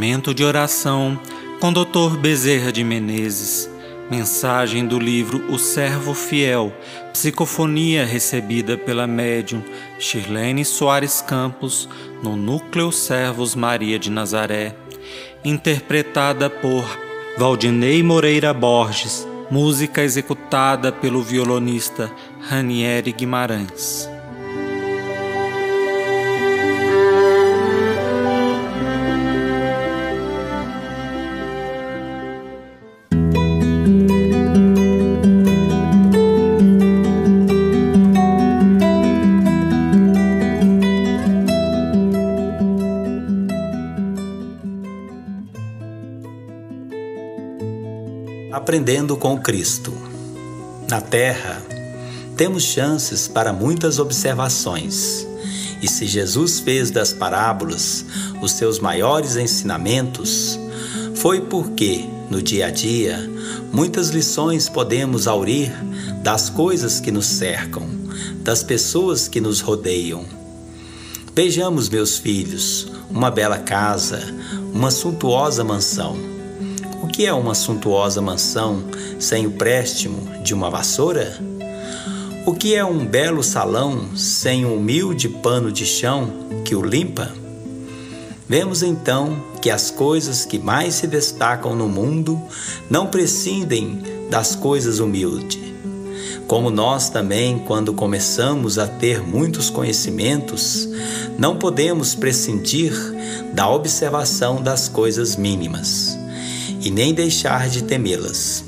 Momento de oração com Dr. Bezerra de Menezes. Mensagem do livro O Servo Fiel, psicofonia recebida pela médium Shirlene Soares Campos no Núcleo Servos Maria de Nazaré, interpretada por Valdinei Moreira Borges, música executada pelo violonista Ranieri Guimarães. Aprendendo com Cristo. Na Terra, temos chances para muitas observações. E se Jesus fez das parábolas os seus maiores ensinamentos, foi porque, no dia a dia, muitas lições podemos aurir das coisas que nos cercam, das pessoas que nos rodeiam. Vejamos, meus filhos, uma bela casa, uma suntuosa mansão o que é uma suntuosa mansão sem o préstimo de uma vassoura? O que é um belo salão sem um humilde pano de chão que o limpa? Vemos então que as coisas que mais se destacam no mundo não prescindem das coisas humildes. Como nós também, quando começamos a ter muitos conhecimentos, não podemos prescindir da observação das coisas mínimas e nem deixar de temê-las.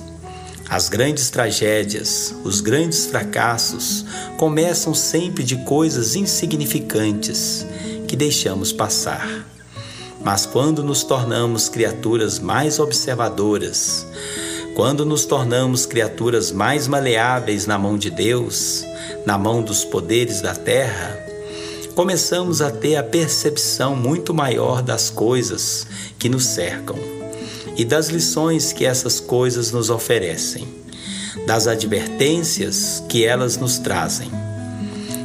As grandes tragédias, os grandes fracassos começam sempre de coisas insignificantes que deixamos passar. Mas quando nos tornamos criaturas mais observadoras, quando nos tornamos criaturas mais maleáveis na mão de Deus, na mão dos poderes da terra, começamos a ter a percepção muito maior das coisas que nos cercam e das lições que essas coisas nos oferecem, das advertências que elas nos trazem.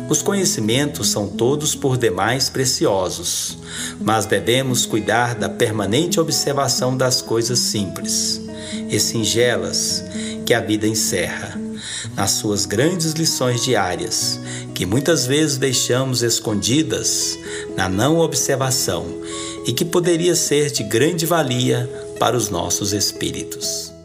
Os conhecimentos são todos por demais preciosos, mas devemos cuidar da permanente observação das coisas simples e singelas que a vida encerra, nas suas grandes lições diárias, que muitas vezes deixamos escondidas na não observação e que poderia ser de grande valia para os nossos espíritos.